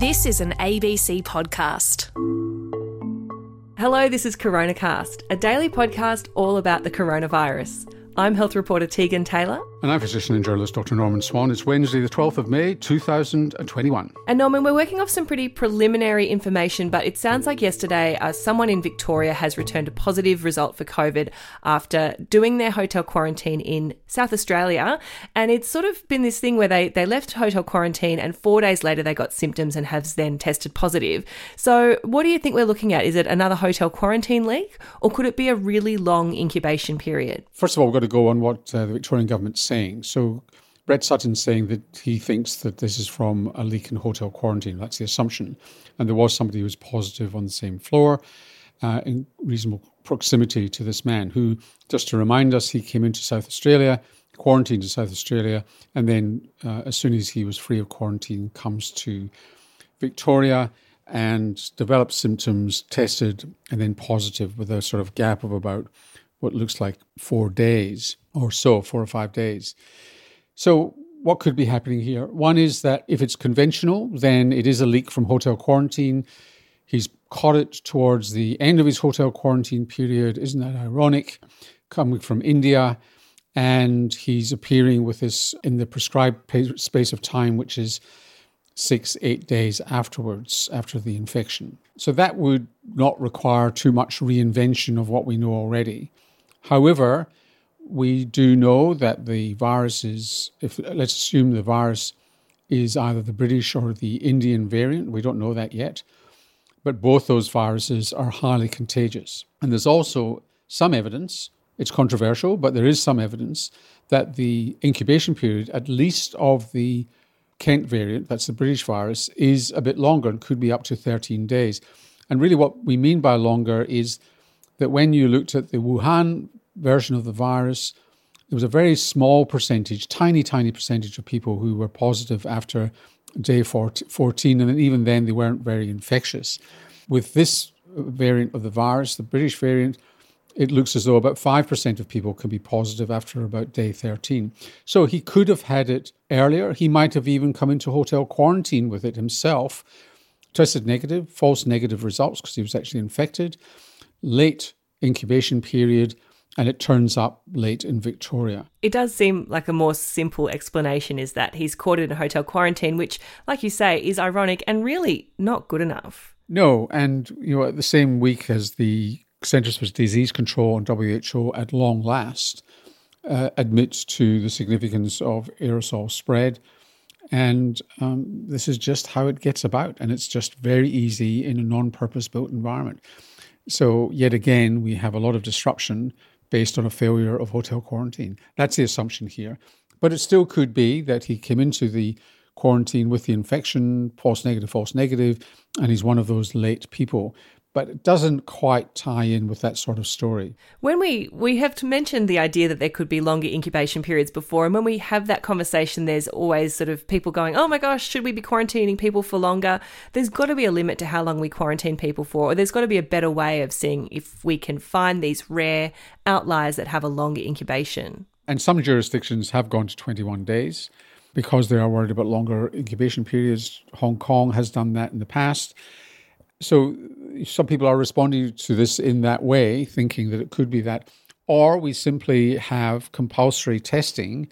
This is an ABC podcast. Hello, this is CoronaCast, a daily podcast all about the coronavirus. I'm health reporter Tegan Taylor. And I'm physician and journalist Dr. Norman Swan. It's Wednesday, the 12th of May, 2021. And Norman, we're working off some pretty preliminary information, but it sounds like yesterday uh, someone in Victoria has returned a positive result for COVID after doing their hotel quarantine in South Australia. And it's sort of been this thing where they, they left hotel quarantine and four days later they got symptoms and have then tested positive. So, what do you think we're looking at? Is it another hotel quarantine leak, or could it be a really long incubation period? First of all, we've got to go on what uh, the Victorian government saying. So Brett Sutton's saying that he thinks that this is from a leak in hotel quarantine. That's the assumption. And there was somebody who was positive on the same floor uh, in reasonable proximity to this man, who, just to remind us, he came into South Australia, quarantined in South Australia, and then uh, as soon as he was free of quarantine, comes to Victoria and develops symptoms, tested, and then positive with a sort of gap of about what looks like four days or so, four or five days. So, what could be happening here? One is that if it's conventional, then it is a leak from hotel quarantine. He's caught it towards the end of his hotel quarantine period. Isn't that ironic? Coming from India, and he's appearing with this in the prescribed space of time, which is six, eight days afterwards, after the infection. So that would not require too much reinvention of what we know already. However, we do know that the virus is, if let's assume the virus is either the British or the Indian variant, we don't know that yet, but both those viruses are highly contagious. And there's also some evidence, it's controversial, but there is some evidence that the incubation period, at least of the Kent variant, that's the British virus, is a bit longer and could be up to 13 days. And really, what we mean by longer is that when you looked at the Wuhan version of the virus, there was a very small percentage, tiny, tiny percentage of people who were positive after day 14, and even then they weren't very infectious. With this variant of the virus, the British variant, it looks as though about 5% of people can be positive after about day 13. So he could have had it earlier. He might have even come into hotel quarantine with it himself, tested negative, false negative results because he was actually infected, late incubation period, and it turns up late in Victoria. It does seem like a more simple explanation is that he's caught in a hotel quarantine, which, like you say, is ironic and really not good enough. No, and you know, at the same week as the Centres for Disease Control and WHO, at long last, uh, admits to the significance of aerosol spread. And um, this is just how it gets about. And it's just very easy in a non purpose built environment. So, yet again, we have a lot of disruption based on a failure of hotel quarantine. That's the assumption here. But it still could be that he came into the quarantine with the infection, false negative, false negative, and he's one of those late people but it doesn't quite tie in with that sort of story. When we we have mentioned the idea that there could be longer incubation periods before, and when we have that conversation, there's always sort of people going, "Oh my gosh, should we be quarantining people for longer?" There's got to be a limit to how long we quarantine people for, or there's got to be a better way of seeing if we can find these rare outliers that have a longer incubation. And some jurisdictions have gone to 21 days because they are worried about longer incubation periods. Hong Kong has done that in the past. So some people are responding to this in that way, thinking that it could be that. Or we simply have compulsory testing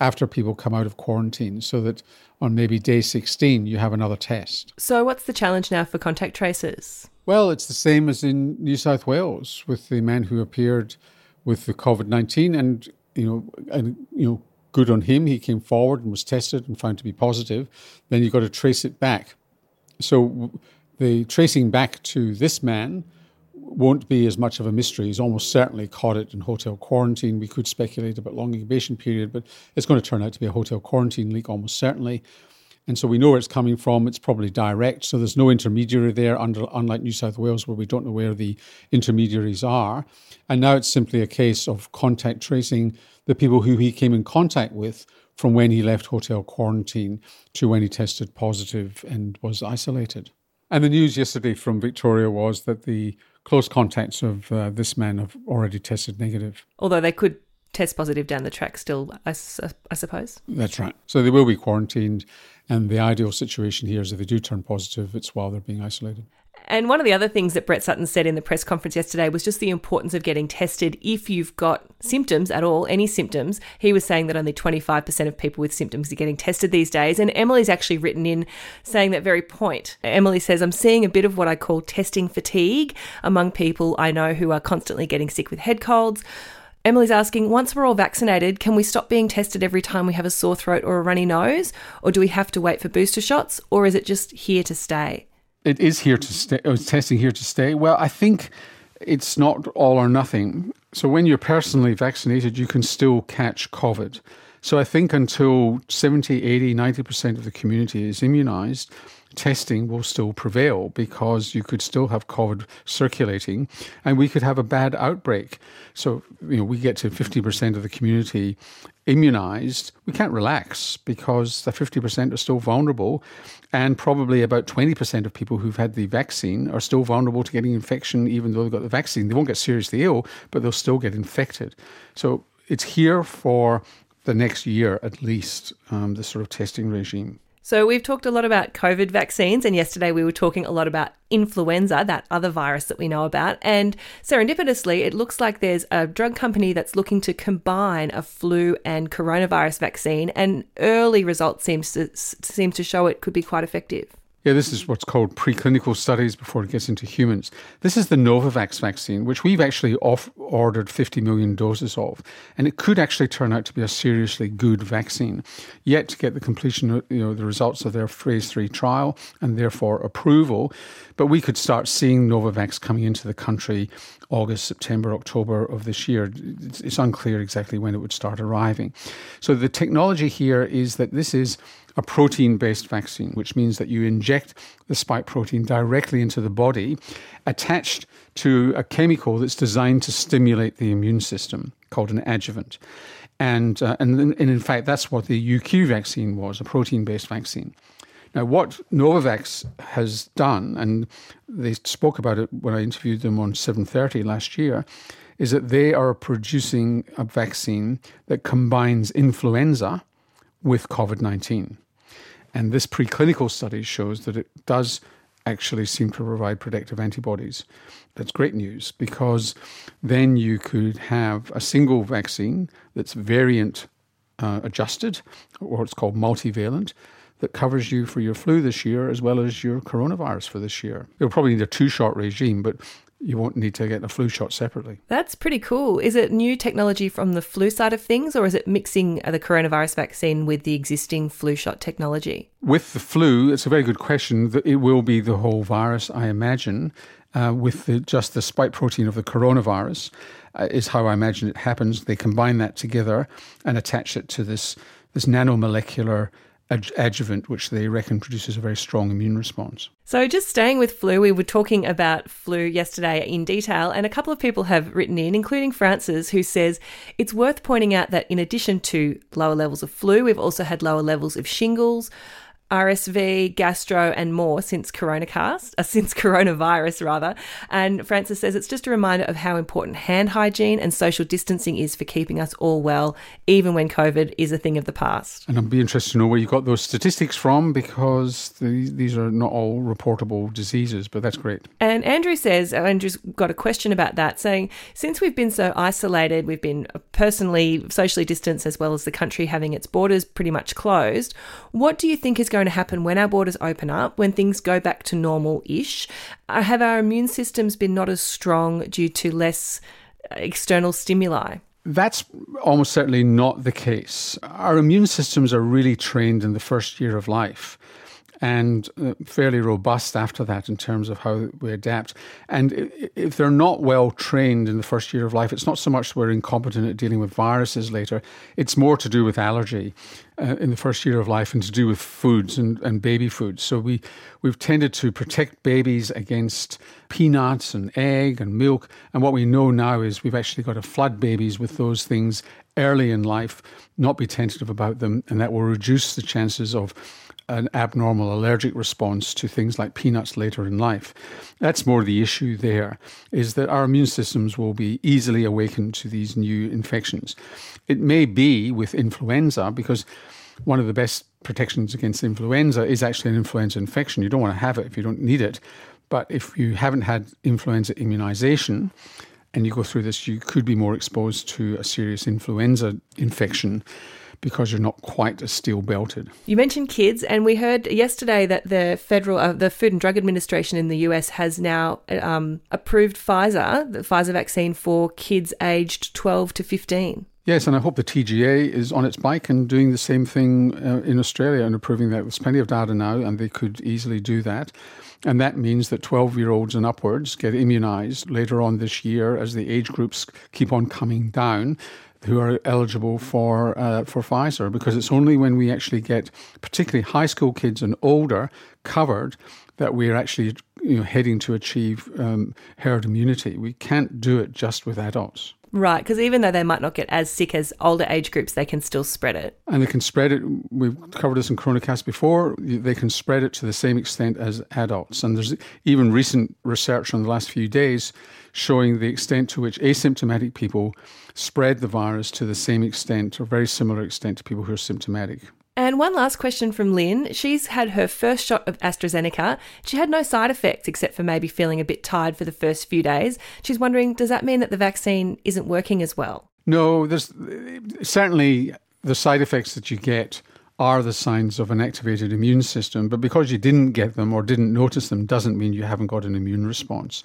after people come out of quarantine so that on maybe day 16 you have another test. So, what's the challenge now for contact tracers? Well, it's the same as in New South Wales with the man who appeared with the COVID 19 and, you know, and, you know, good on him. He came forward and was tested and found to be positive. Then you've got to trace it back. So, the tracing back to this man won't be as much of a mystery. He's almost certainly caught it in hotel quarantine. We could speculate about long incubation period, but it's going to turn out to be a hotel quarantine leak almost certainly. And so we know where it's coming from. It's probably direct. So there's no intermediary there, under, unlike New South Wales, where we don't know where the intermediaries are. And now it's simply a case of contact tracing the people who he came in contact with from when he left hotel quarantine to when he tested positive and was isolated. And the news yesterday from Victoria was that the close contacts of uh, this man have already tested negative. Although they could test positive down the track still, I, I suppose. That's right. So they will be quarantined. And the ideal situation here is if they do turn positive, it's while they're being isolated. And one of the other things that Brett Sutton said in the press conference yesterday was just the importance of getting tested if you've got symptoms at all, any symptoms. He was saying that only 25% of people with symptoms are getting tested these days. And Emily's actually written in saying that very point. Emily says, I'm seeing a bit of what I call testing fatigue among people I know who are constantly getting sick with head colds. Emily's asking, once we're all vaccinated, can we stop being tested every time we have a sore throat or a runny nose? Or do we have to wait for booster shots? Or is it just here to stay? It is here to stay. Oh, it's testing here to stay. Well, I think it's not all or nothing. So when you're personally vaccinated, you can still catch COVID. So I think until 70, 80, 90% of the community is immunized, testing will still prevail because you could still have COVID circulating and we could have a bad outbreak. So, you know, we get to 50% of the community immunized, we can't relax because the 50% are still vulnerable and probably about 20% of people who've had the vaccine are still vulnerable to getting infection even though they've got the vaccine. They won't get seriously ill, but they'll still get infected. So it's here for the next year at least, um, this sort of testing regime. So, we've talked a lot about COVID vaccines, and yesterday we were talking a lot about influenza, that other virus that we know about. And serendipitously, it looks like there's a drug company that's looking to combine a flu and coronavirus vaccine, and early results seems to, seem to show it could be quite effective. Yeah, this is what's called preclinical studies before it gets into humans. This is the Novavax vaccine, which we've actually off ordered 50 million doses of, and it could actually turn out to be a seriously good vaccine. Yet to get the completion, of, you know, the results of their phase three trial and therefore approval, but we could start seeing Novavax coming into the country August, September, October of this year. It's unclear exactly when it would start arriving. So the technology here is that this is a protein based vaccine, which means that you inject the spike protein directly into the body, attached to a chemical that's designed to stimulate the immune system called an adjuvant. And, uh, and, and in fact, that's what the UQ vaccine was a protein based vaccine. Now, what Novavax has done, and they spoke about it when I interviewed them on 7:30 last year, is that they are producing a vaccine that combines influenza with COVID 19. And this preclinical study shows that it does actually seem to provide protective antibodies. That's great news because then you could have a single vaccine that's variant uh, adjusted, or it's called multivalent, that covers you for your flu this year as well as your coronavirus for this year. You'll probably need a two shot regime, but you won't need to get a flu shot separately. That's pretty cool. Is it new technology from the flu side of things, or is it mixing the coronavirus vaccine with the existing flu shot technology? With the flu, it's a very good question. It will be the whole virus, I imagine. Uh, with the, just the spike protein of the coronavirus, uh, is how I imagine it happens. They combine that together and attach it to this this nanomolecular adjuvant, which they reckon produces a very strong immune response. So, just staying with flu, we were talking about flu yesterday in detail, and a couple of people have written in, including Francis, who says it's worth pointing out that in addition to lower levels of flu, we've also had lower levels of shingles, RSV, gastro, and more since CoronaCast, uh, since coronavirus rather. And Francis says it's just a reminder of how important hand hygiene and social distancing is for keeping us all well, even when COVID is a thing of the past. And I'd be interested to know where you got those statistics from because the, these are not all reportable diseases, but that's great. And Andrew says, uh, Andrew's got a question about that, saying, since we've been so isolated, we've been personally socially distanced as well as the country having its borders pretty much closed, what do you think is going going to happen when our borders open up, when things go back to normal ish? Uh, have our immune systems been not as strong due to less uh, external stimuli? That's almost certainly not the case. Our immune systems are really trained in the first year of life and uh, fairly robust after that in terms of how we adapt. And if they're not well trained in the first year of life, it's not so much we're incompetent at dealing with viruses later, it's more to do with allergy uh, in the first year of life and to do with foods and, and baby foods. So we, we've tended to protect babies against peanuts and egg and milk. And what we know now is we've actually got to flood babies with those things early in life, not be tentative about them, and that will reduce the chances of an abnormal allergic response to things like peanuts later in life. That's more the issue there, is that our immune systems will be easily awakened to these new infections. It may be with influenza because one of the best protections against influenza is actually an influenza infection. You don't want to have it if you don't need it. But if you haven't had influenza immunization and you go through this, you could be more exposed to a serious influenza infection because you're not quite as steel belted. You mentioned kids, and we heard yesterday that the federal, uh, the Food and Drug Administration in the US has now um, approved Pfizer, the Pfizer vaccine for kids aged 12 to 15. Yes, and I hope the TGA is on its bike and doing the same thing uh, in Australia and approving that. There's plenty of data now, and they could easily do that. And that means that 12 year olds and upwards get immunised later on this year as the age groups keep on coming down who are eligible for uh, for Pfizer because it's only when we actually get particularly high school kids and older covered that we're actually you know, heading to achieve um, herd immunity. We can't do it just with adults. Right, because even though they might not get as sick as older age groups, they can still spread it. And they can spread it. We've covered this in Coronacast before. They can spread it to the same extent as adults. And there's even recent research on the last few days showing the extent to which asymptomatic people spread the virus to the same extent or very similar extent to people who are symptomatic. And one last question from Lynn. She's had her first shot of AstraZeneca. She had no side effects except for maybe feeling a bit tired for the first few days. She's wondering does that mean that the vaccine isn't working as well? No, there's certainly the side effects that you get are the signs of an activated immune system, but because you didn't get them or didn't notice them doesn't mean you haven't got an immune response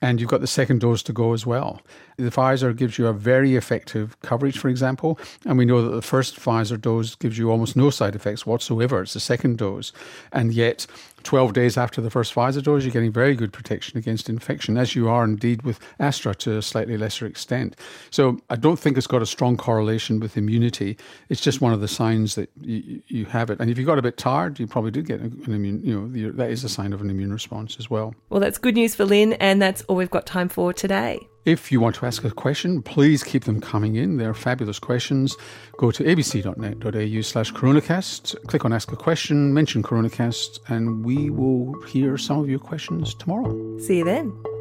and you've got the second dose to go as well. The Pfizer gives you a very effective coverage, for example, and we know that the first Pfizer dose gives you almost no side effects whatsoever. It's the second dose, and yet 12 days after the first Pfizer dose, you're getting very good protection against infection, as you are indeed with Astra to a slightly lesser extent. So I don't think it's got a strong correlation with immunity. It's just one of the signs that you, you have it. And if you got a bit tired, you probably did get an immune, you know, that is a sign of an immune response as well. Well, that's good news for Lynn, and that's all we've got time for today. If you want to ask a question, please keep them coming in. They're fabulous questions. Go to abc.net.au slash coronacast, click on Ask a Question, mention Coronacast, and we will hear some of your questions tomorrow. See you then.